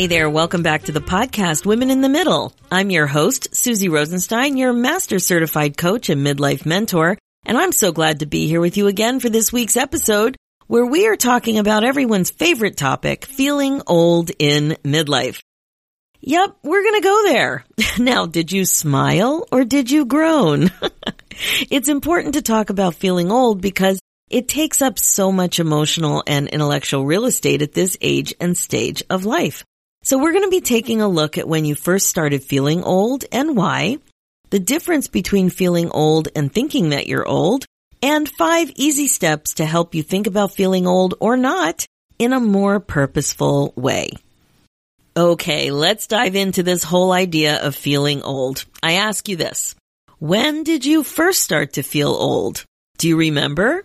Hey there, welcome back to the podcast Women in the Middle. I'm your host, Suzy Rosenstein, your master certified coach and midlife mentor, and I'm so glad to be here with you again for this week's episode where we are talking about everyone's favorite topic, feeling old in midlife. Yep, we're gonna go there. Now, did you smile or did you groan? it's important to talk about feeling old because it takes up so much emotional and intellectual real estate at this age and stage of life. So we're going to be taking a look at when you first started feeling old and why, the difference between feeling old and thinking that you're old, and five easy steps to help you think about feeling old or not in a more purposeful way. Okay, let's dive into this whole idea of feeling old. I ask you this. When did you first start to feel old? Do you remember?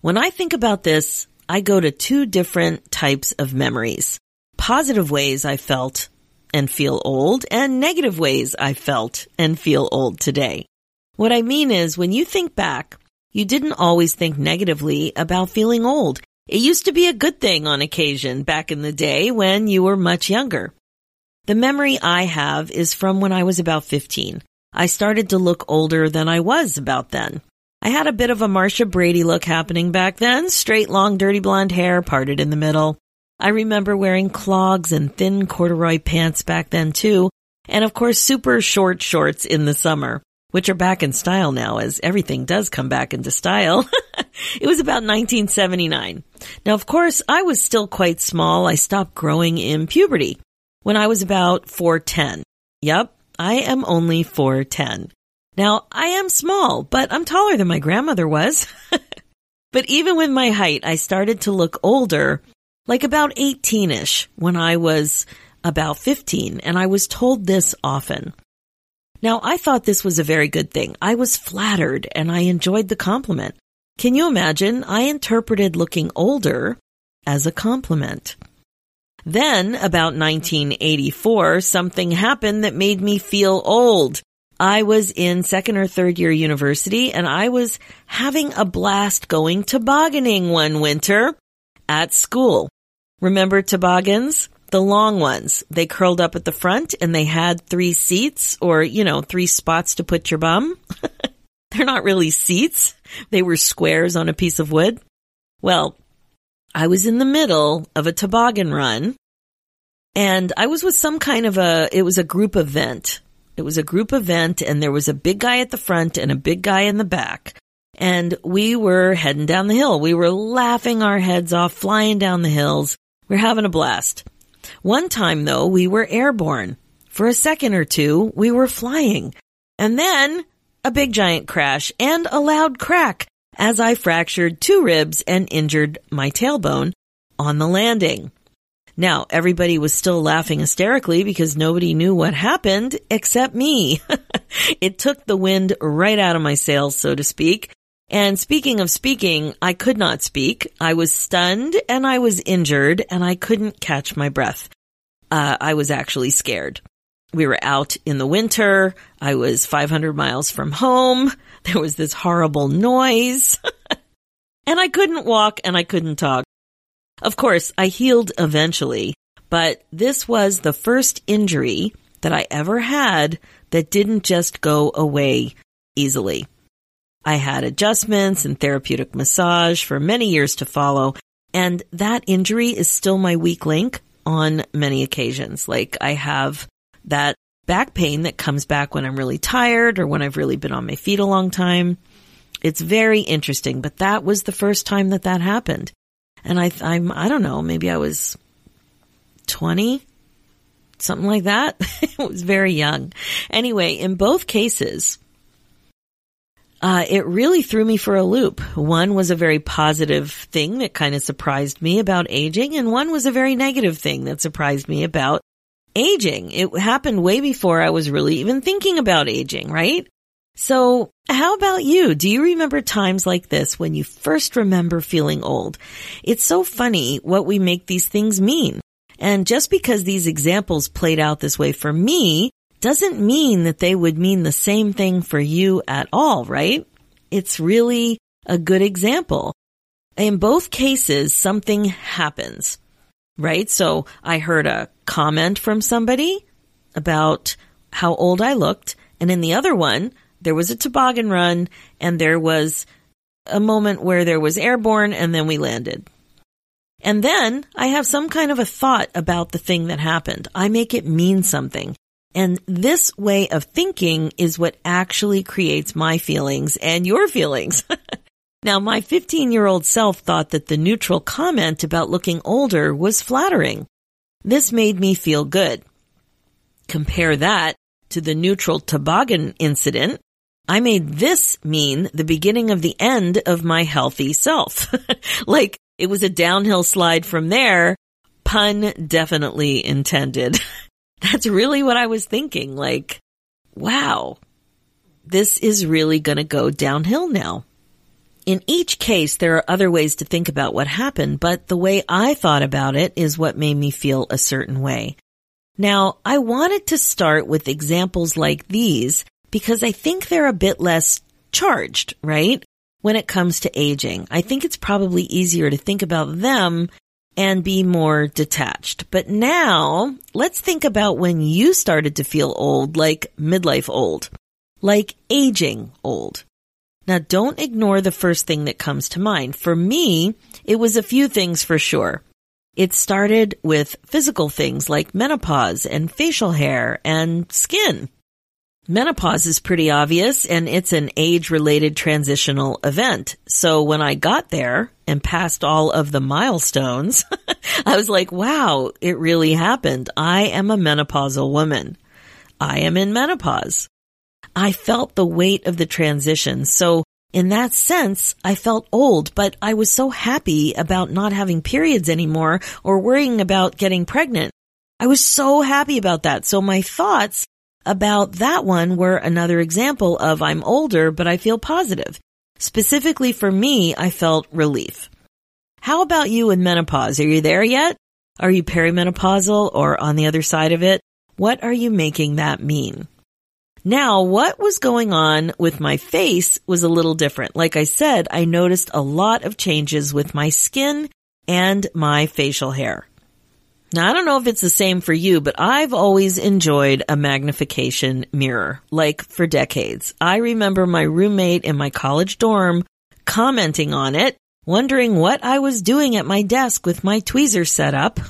When I think about this, I go to two different types of memories positive ways I felt and feel old and negative ways I felt and feel old today. What I mean is when you think back, you didn't always think negatively about feeling old. It used to be a good thing on occasion back in the day when you were much younger. The memory I have is from when I was about 15. I started to look older than I was about then. I had a bit of a Marcia Brady look happening back then, straight long dirty blonde hair parted in the middle. I remember wearing clogs and thin corduroy pants back then too, and of course super short shorts in the summer, which are back in style now as everything does come back into style. it was about 1979. Now of course I was still quite small. I stopped growing in puberty when I was about 4'10. Yep, I am only 4'10. Now I am small, but I'm taller than my grandmother was. but even with my height, I started to look older like about 18ish when I was about 15 and I was told this often. Now I thought this was a very good thing. I was flattered and I enjoyed the compliment. Can you imagine? I interpreted looking older as a compliment. Then, about 1984, something happened that made me feel old. I was in second or third year university and I was having a blast going tobogganing one winter at school. Remember toboggans? The long ones. They curled up at the front and they had three seats or, you know, three spots to put your bum. They're not really seats. They were squares on a piece of wood. Well, I was in the middle of a toboggan run and I was with some kind of a, it was a group event. It was a group event and there was a big guy at the front and a big guy in the back. And we were heading down the hill. We were laughing our heads off, flying down the hills. We're having a blast. One time though, we were airborne. For a second or two, we were flying. And then a big giant crash and a loud crack as I fractured two ribs and injured my tailbone on the landing. Now, everybody was still laughing hysterically because nobody knew what happened except me. it took the wind right out of my sails, so to speak, and speaking of speaking, I could not speak. I was stunned and I was injured and I couldn't catch my breath. Uh, I was actually scared. We were out in the winter. I was 500 miles from home. There was this horrible noise and I couldn't walk and I couldn't talk. Of course, I healed eventually, but this was the first injury that I ever had that didn't just go away easily. I had adjustments and therapeutic massage for many years to follow. And that injury is still my weak link on many occasions. Like I have that back pain that comes back when I'm really tired or when I've really been on my feet a long time. It's very interesting, but that was the first time that that happened. And I, I'm, I don't know, maybe I was 20, something like that. it was very young. Anyway, in both cases, uh, it really threw me for a loop. One was a very positive thing that kind of surprised me about aging, and one was a very negative thing that surprised me about aging. It happened way before I was really even thinking about aging, right? So how about you? Do you remember times like this when you first remember feeling old? It's so funny what we make these things mean. And just because these examples played out this way for me doesn't mean that they would mean the same thing for you at all, right? It's really a good example. In both cases, something happens, right? So I heard a comment from somebody about how old I looked. And in the other one, there was a toboggan run and there was a moment where there was airborne and then we landed. And then I have some kind of a thought about the thing that happened. I make it mean something. And this way of thinking is what actually creates my feelings and your feelings. now, my 15 year old self thought that the neutral comment about looking older was flattering. This made me feel good. Compare that to the neutral toboggan incident I made this mean the beginning of the end of my healthy self. like it was a downhill slide from there, pun definitely intended. That's really what I was thinking. Like, wow, this is really going to go downhill now. In each case, there are other ways to think about what happened, but the way I thought about it is what made me feel a certain way. Now, I wanted to start with examples like these because I think they're a bit less charged, right? When it comes to aging, I think it's probably easier to think about them and be more detached. But now let's think about when you started to feel old, like midlife old, like aging old. Now don't ignore the first thing that comes to mind. For me, it was a few things for sure. It started with physical things like menopause and facial hair and skin. Menopause is pretty obvious and it's an age related transitional event. So when I got there and passed all of the milestones, I was like, wow, it really happened. I am a menopausal woman. I am in menopause. I felt the weight of the transition. So in that sense, I felt old, but I was so happy about not having periods anymore or worrying about getting pregnant. I was so happy about that. So my thoughts about that one were another example of I'm older, but I feel positive. Specifically for me, I felt relief. How about you in menopause? Are you there yet? Are you perimenopausal or on the other side of it? What are you making that mean? Now, what was going on with my face was a little different. Like I said, I noticed a lot of changes with my skin and my facial hair. Now, I don't know if it's the same for you, but I've always enjoyed a magnification mirror, like for decades. I remember my roommate in my college dorm commenting on it, wondering what I was doing at my desk with my tweezers set up.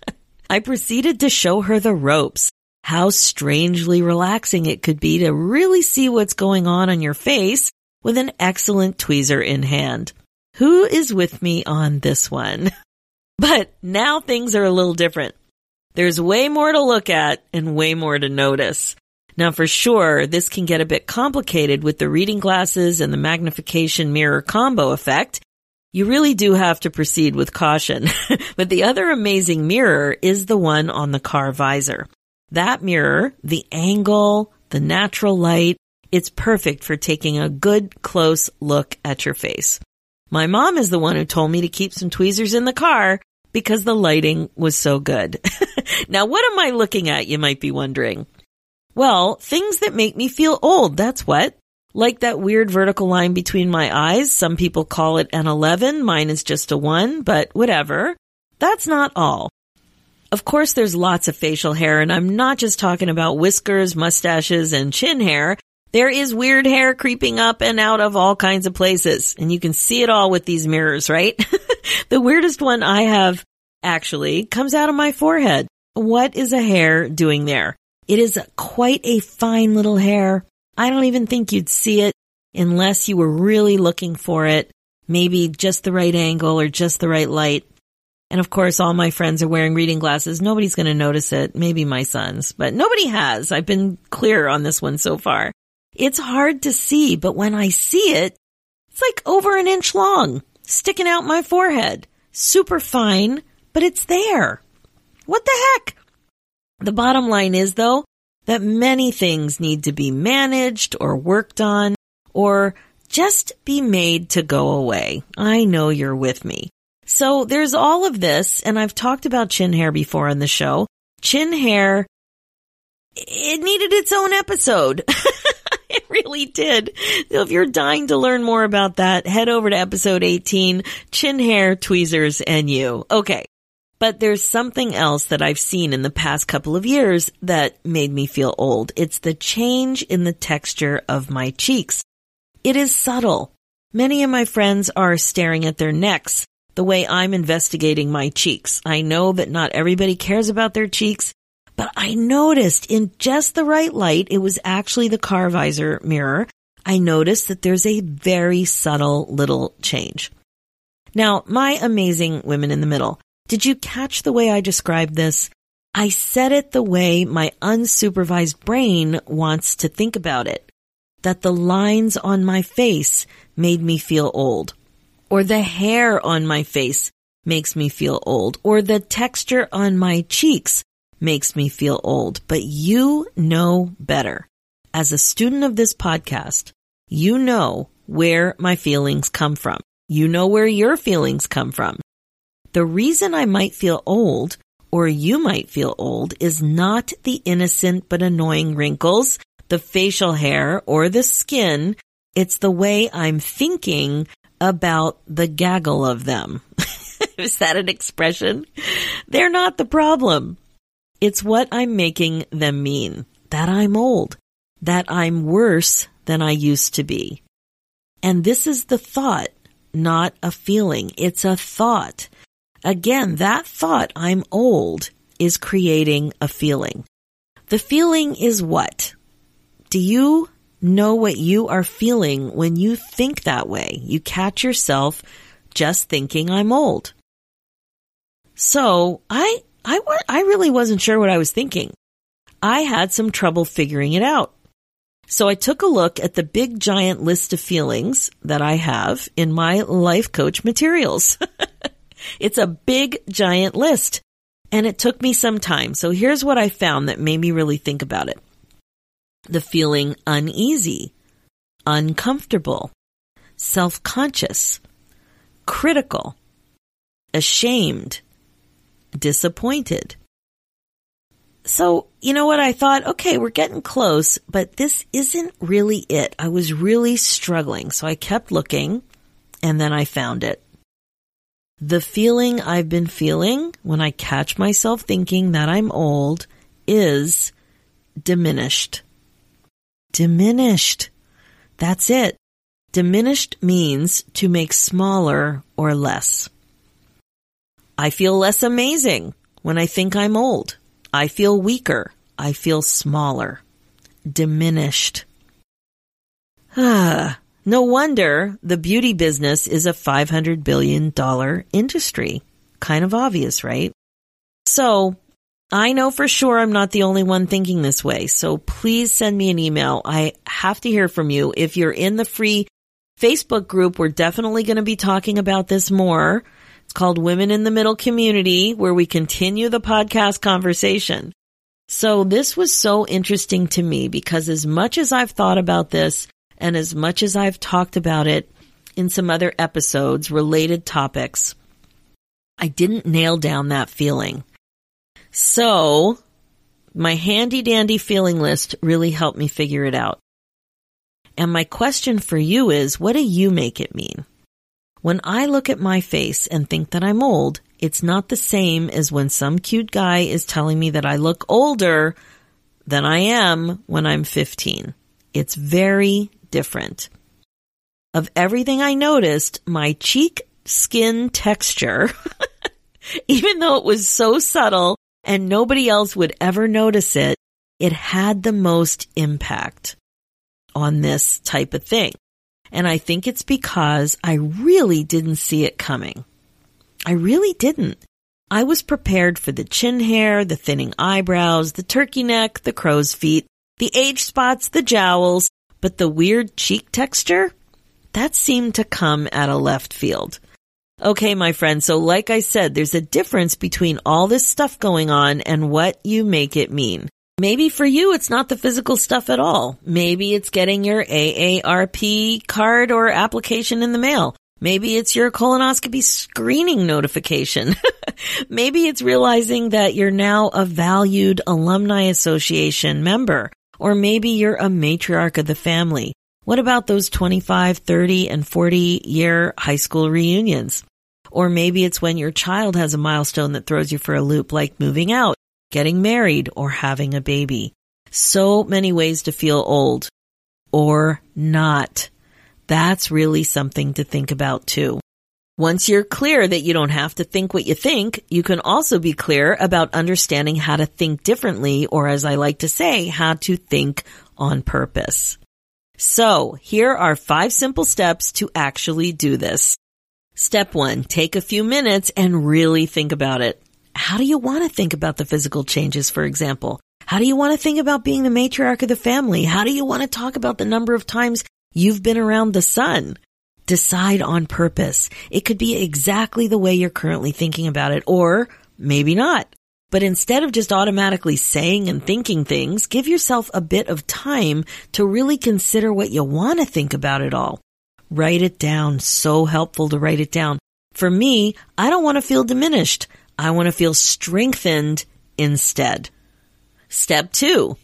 I proceeded to show her the ropes, how strangely relaxing it could be to really see what's going on on your face with an excellent tweezer in hand. Who is with me on this one? But now things are a little different. There's way more to look at and way more to notice. Now for sure, this can get a bit complicated with the reading glasses and the magnification mirror combo effect. You really do have to proceed with caution. but the other amazing mirror is the one on the car visor. That mirror, the angle, the natural light, it's perfect for taking a good close look at your face. My mom is the one who told me to keep some tweezers in the car because the lighting was so good. now, what am I looking at? You might be wondering. Well, things that make me feel old. That's what. Like that weird vertical line between my eyes. Some people call it an 11. Mine is just a one, but whatever. That's not all. Of course, there's lots of facial hair, and I'm not just talking about whiskers, mustaches, and chin hair. There is weird hair creeping up and out of all kinds of places, and you can see it all with these mirrors, right? the weirdest one I have actually comes out of my forehead. What is a hair doing there? It is quite a fine little hair. I don't even think you'd see it unless you were really looking for it. Maybe just the right angle or just the right light. And of course, all my friends are wearing reading glasses. Nobody's going to notice it. Maybe my sons, but nobody has. I've been clear on this one so far. It's hard to see, but when I see it, it's like over an inch long, sticking out my forehead. Super fine, but it's there. What the heck? The bottom line is though, that many things need to be managed or worked on or just be made to go away. I know you're with me. So there's all of this, and I've talked about chin hair before on the show. Chin hair, it needed its own episode. really did. If you're dying to learn more about that, head over to episode 18, chin hair, tweezers, and you. Okay. But there's something else that I've seen in the past couple of years that made me feel old. It's the change in the texture of my cheeks. It is subtle. Many of my friends are staring at their necks the way I'm investigating my cheeks. I know that not everybody cares about their cheeks, but I noticed in just the right light, it was actually the car visor mirror. I noticed that there's a very subtle little change. Now, my amazing women in the middle, did you catch the way I described this? I said it the way my unsupervised brain wants to think about it. That the lines on my face made me feel old or the hair on my face makes me feel old, or the texture on my cheeks makes me feel old. But you know better. As a student of this podcast, you know where my feelings come from. You know where your feelings come from. The reason I might feel old or you might feel old is not the innocent but annoying wrinkles, the facial hair, or the skin. It's the way I'm thinking about the gaggle of them. Is that an expression? They're not the problem. It's what I'm making them mean. That I'm old. That I'm worse than I used to be. And this is the thought, not a feeling. It's a thought. Again, that thought, I'm old, is creating a feeling. The feeling is what? Do you know what you are feeling when you think that way. You catch yourself just thinking I'm old. So I, I, I really wasn't sure what I was thinking. I had some trouble figuring it out. So I took a look at the big giant list of feelings that I have in my life coach materials. it's a big giant list and it took me some time. So here's what I found that made me really think about it the feeling uneasy, uncomfortable, self-conscious, critical, ashamed, disappointed. So, you know what? I thought, okay, we're getting close, but this isn't really it. I was really struggling. So I kept looking and then I found it. The feeling I've been feeling when I catch myself thinking that I'm old is diminished diminished. That's it. Diminished means to make smaller or less. I feel less amazing when I think I'm old. I feel weaker. I feel smaller. Diminished. Ah, no wonder the beauty business is a $500 billion industry. Kind of obvious, right? So I know for sure I'm not the only one thinking this way. So please send me an email. I have to hear from you. If you're in the free Facebook group, we're definitely going to be talking about this more. It's called Women in the Middle Community where we continue the podcast conversation. So this was so interesting to me because as much as I've thought about this and as much as I've talked about it in some other episodes, related topics, I didn't nail down that feeling. So my handy dandy feeling list really helped me figure it out. And my question for you is, what do you make it mean? When I look at my face and think that I'm old, it's not the same as when some cute guy is telling me that I look older than I am when I'm 15. It's very different. Of everything I noticed, my cheek skin texture, even though it was so subtle and nobody else would ever notice it, it had the most impact on this type of thing. And I think it's because I really didn't see it coming. I really didn't. I was prepared for the chin hair, the thinning eyebrows, the turkey neck, the crow's feet, the age spots, the jowls, but the weird cheek texture, that seemed to come at a left field. Okay, my friend. So like I said, there's a difference between all this stuff going on and what you make it mean. Maybe for you, it's not the physical stuff at all. Maybe it's getting your AARP card or application in the mail. Maybe it's your colonoscopy screening notification. Maybe it's realizing that you're now a valued alumni association member. Or maybe you're a matriarch of the family. What about those 25, 30, and 40 year high school reunions? Or maybe it's when your child has a milestone that throws you for a loop, like moving out, getting married, or having a baby. So many ways to feel old. Or not. That's really something to think about too. Once you're clear that you don't have to think what you think, you can also be clear about understanding how to think differently, or as I like to say, how to think on purpose. So here are five simple steps to actually do this. Step one, take a few minutes and really think about it. How do you want to think about the physical changes, for example? How do you want to think about being the matriarch of the family? How do you want to talk about the number of times you've been around the sun? Decide on purpose. It could be exactly the way you're currently thinking about it, or maybe not. But instead of just automatically saying and thinking things, give yourself a bit of time to really consider what you want to think about it all. Write it down. So helpful to write it down. For me, I don't want to feel diminished. I want to feel strengthened instead. Step two,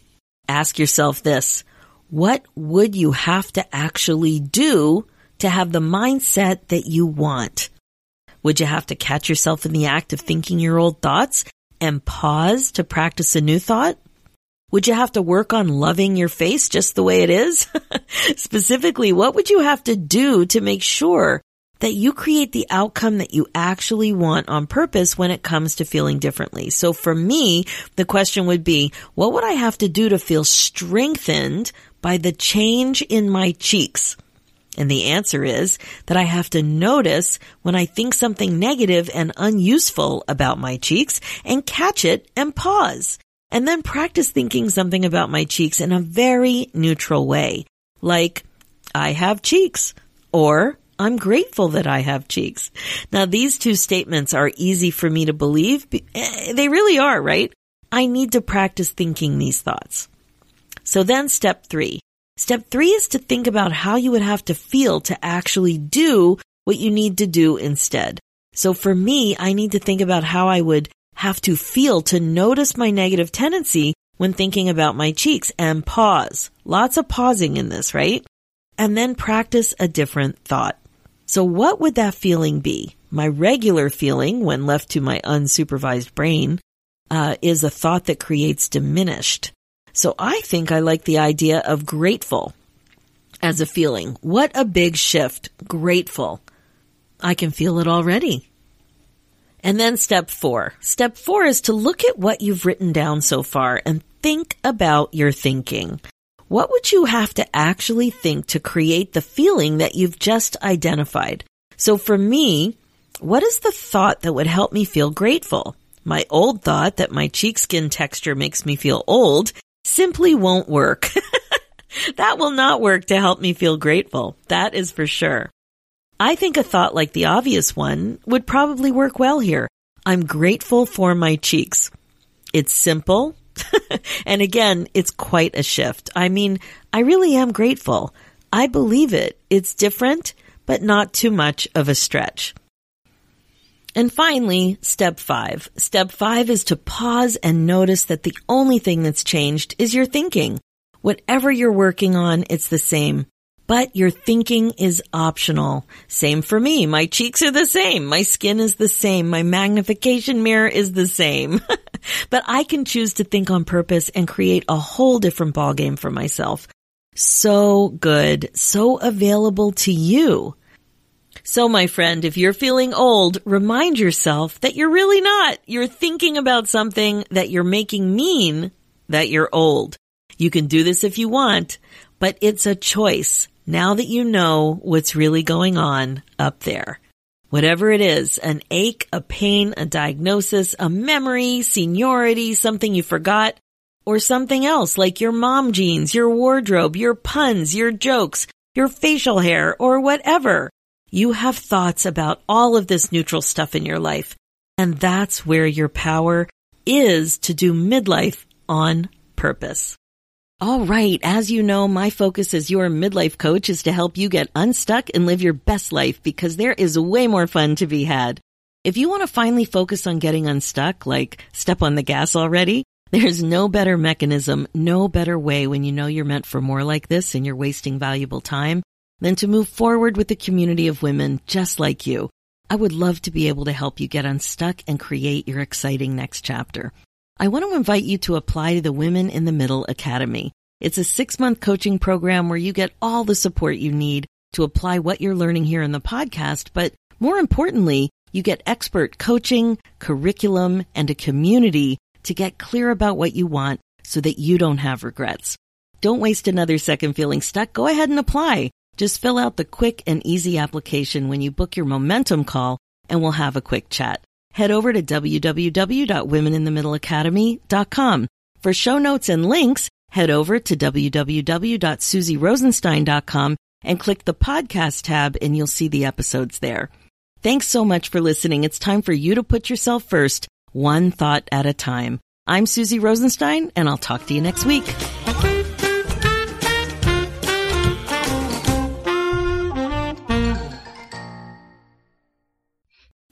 ask yourself this. What would you have to actually do to have the mindset that you want? Would you have to catch yourself in the act of thinking your old thoughts and pause to practice a new thought? Would you have to work on loving your face just the way it is? Specifically, what would you have to do to make sure that you create the outcome that you actually want on purpose when it comes to feeling differently? So for me, the question would be, what would I have to do to feel strengthened by the change in my cheeks? And the answer is that I have to notice when I think something negative and unuseful about my cheeks and catch it and pause and then practice thinking something about my cheeks in a very neutral way. Like, I have cheeks or I'm grateful that I have cheeks. Now these two statements are easy for me to believe. Eh, they really are, right? I need to practice thinking these thoughts. So then step three. Step three is to think about how you would have to feel to actually do what you need to do instead. So for me, I need to think about how I would have to feel to notice my negative tendency when thinking about my cheeks and pause. Lots of pausing in this, right? And then practice a different thought. So what would that feeling be? My regular feeling when left to my unsupervised brain uh, is a thought that creates diminished. So I think I like the idea of grateful as a feeling. What a big shift. Grateful. I can feel it already. And then step four. Step four is to look at what you've written down so far and think about your thinking. What would you have to actually think to create the feeling that you've just identified? So for me, what is the thought that would help me feel grateful? My old thought that my cheek skin texture makes me feel old simply won't work. that will not work to help me feel grateful. That is for sure. I think a thought like the obvious one would probably work well here. I'm grateful for my cheeks. It's simple. and again, it's quite a shift. I mean, I really am grateful. I believe it. It's different, but not too much of a stretch. And finally, step five. Step five is to pause and notice that the only thing that's changed is your thinking. Whatever you're working on, it's the same but your thinking is optional. Same for me. My cheeks are the same. My skin is the same. My magnification mirror is the same. but I can choose to think on purpose and create a whole different ballgame for myself. So good. So available to you. So my friend, if you're feeling old, remind yourself that you're really not. You're thinking about something that you're making mean that you're old. You can do this if you want, but it's a choice now that you know what's really going on up there. Whatever it is, an ache, a pain, a diagnosis, a memory, seniority, something you forgot, or something else like your mom jeans, your wardrobe, your puns, your jokes, your facial hair, or whatever. You have thoughts about all of this neutral stuff in your life. And that's where your power is to do midlife on purpose. All right. As you know, my focus as your midlife coach is to help you get unstuck and live your best life because there is way more fun to be had. If you want to finally focus on getting unstuck, like step on the gas already, there's no better mechanism, no better way when you know you're meant for more like this and you're wasting valuable time than to move forward with a community of women just like you. I would love to be able to help you get unstuck and create your exciting next chapter. I want to invite you to apply to the Women in the Middle Academy. It's a six month coaching program where you get all the support you need to apply what you're learning here in the podcast, but more importantly, you get expert coaching, curriculum, and a community to get clear about what you want so that you don't have regrets. Don't waste another second feeling stuck. Go ahead and apply. Just fill out the quick and easy application when you book your momentum call and we'll have a quick chat. Head over to www.womeninthemiddleacademy.com. For show notes and links, head over to www.suzyrosenstein.com and click the podcast tab and you'll see the episodes there. Thanks so much for listening. It's time for you to put yourself first one thought at a time. I'm Suzy Rosenstein, and I'll talk to you next week.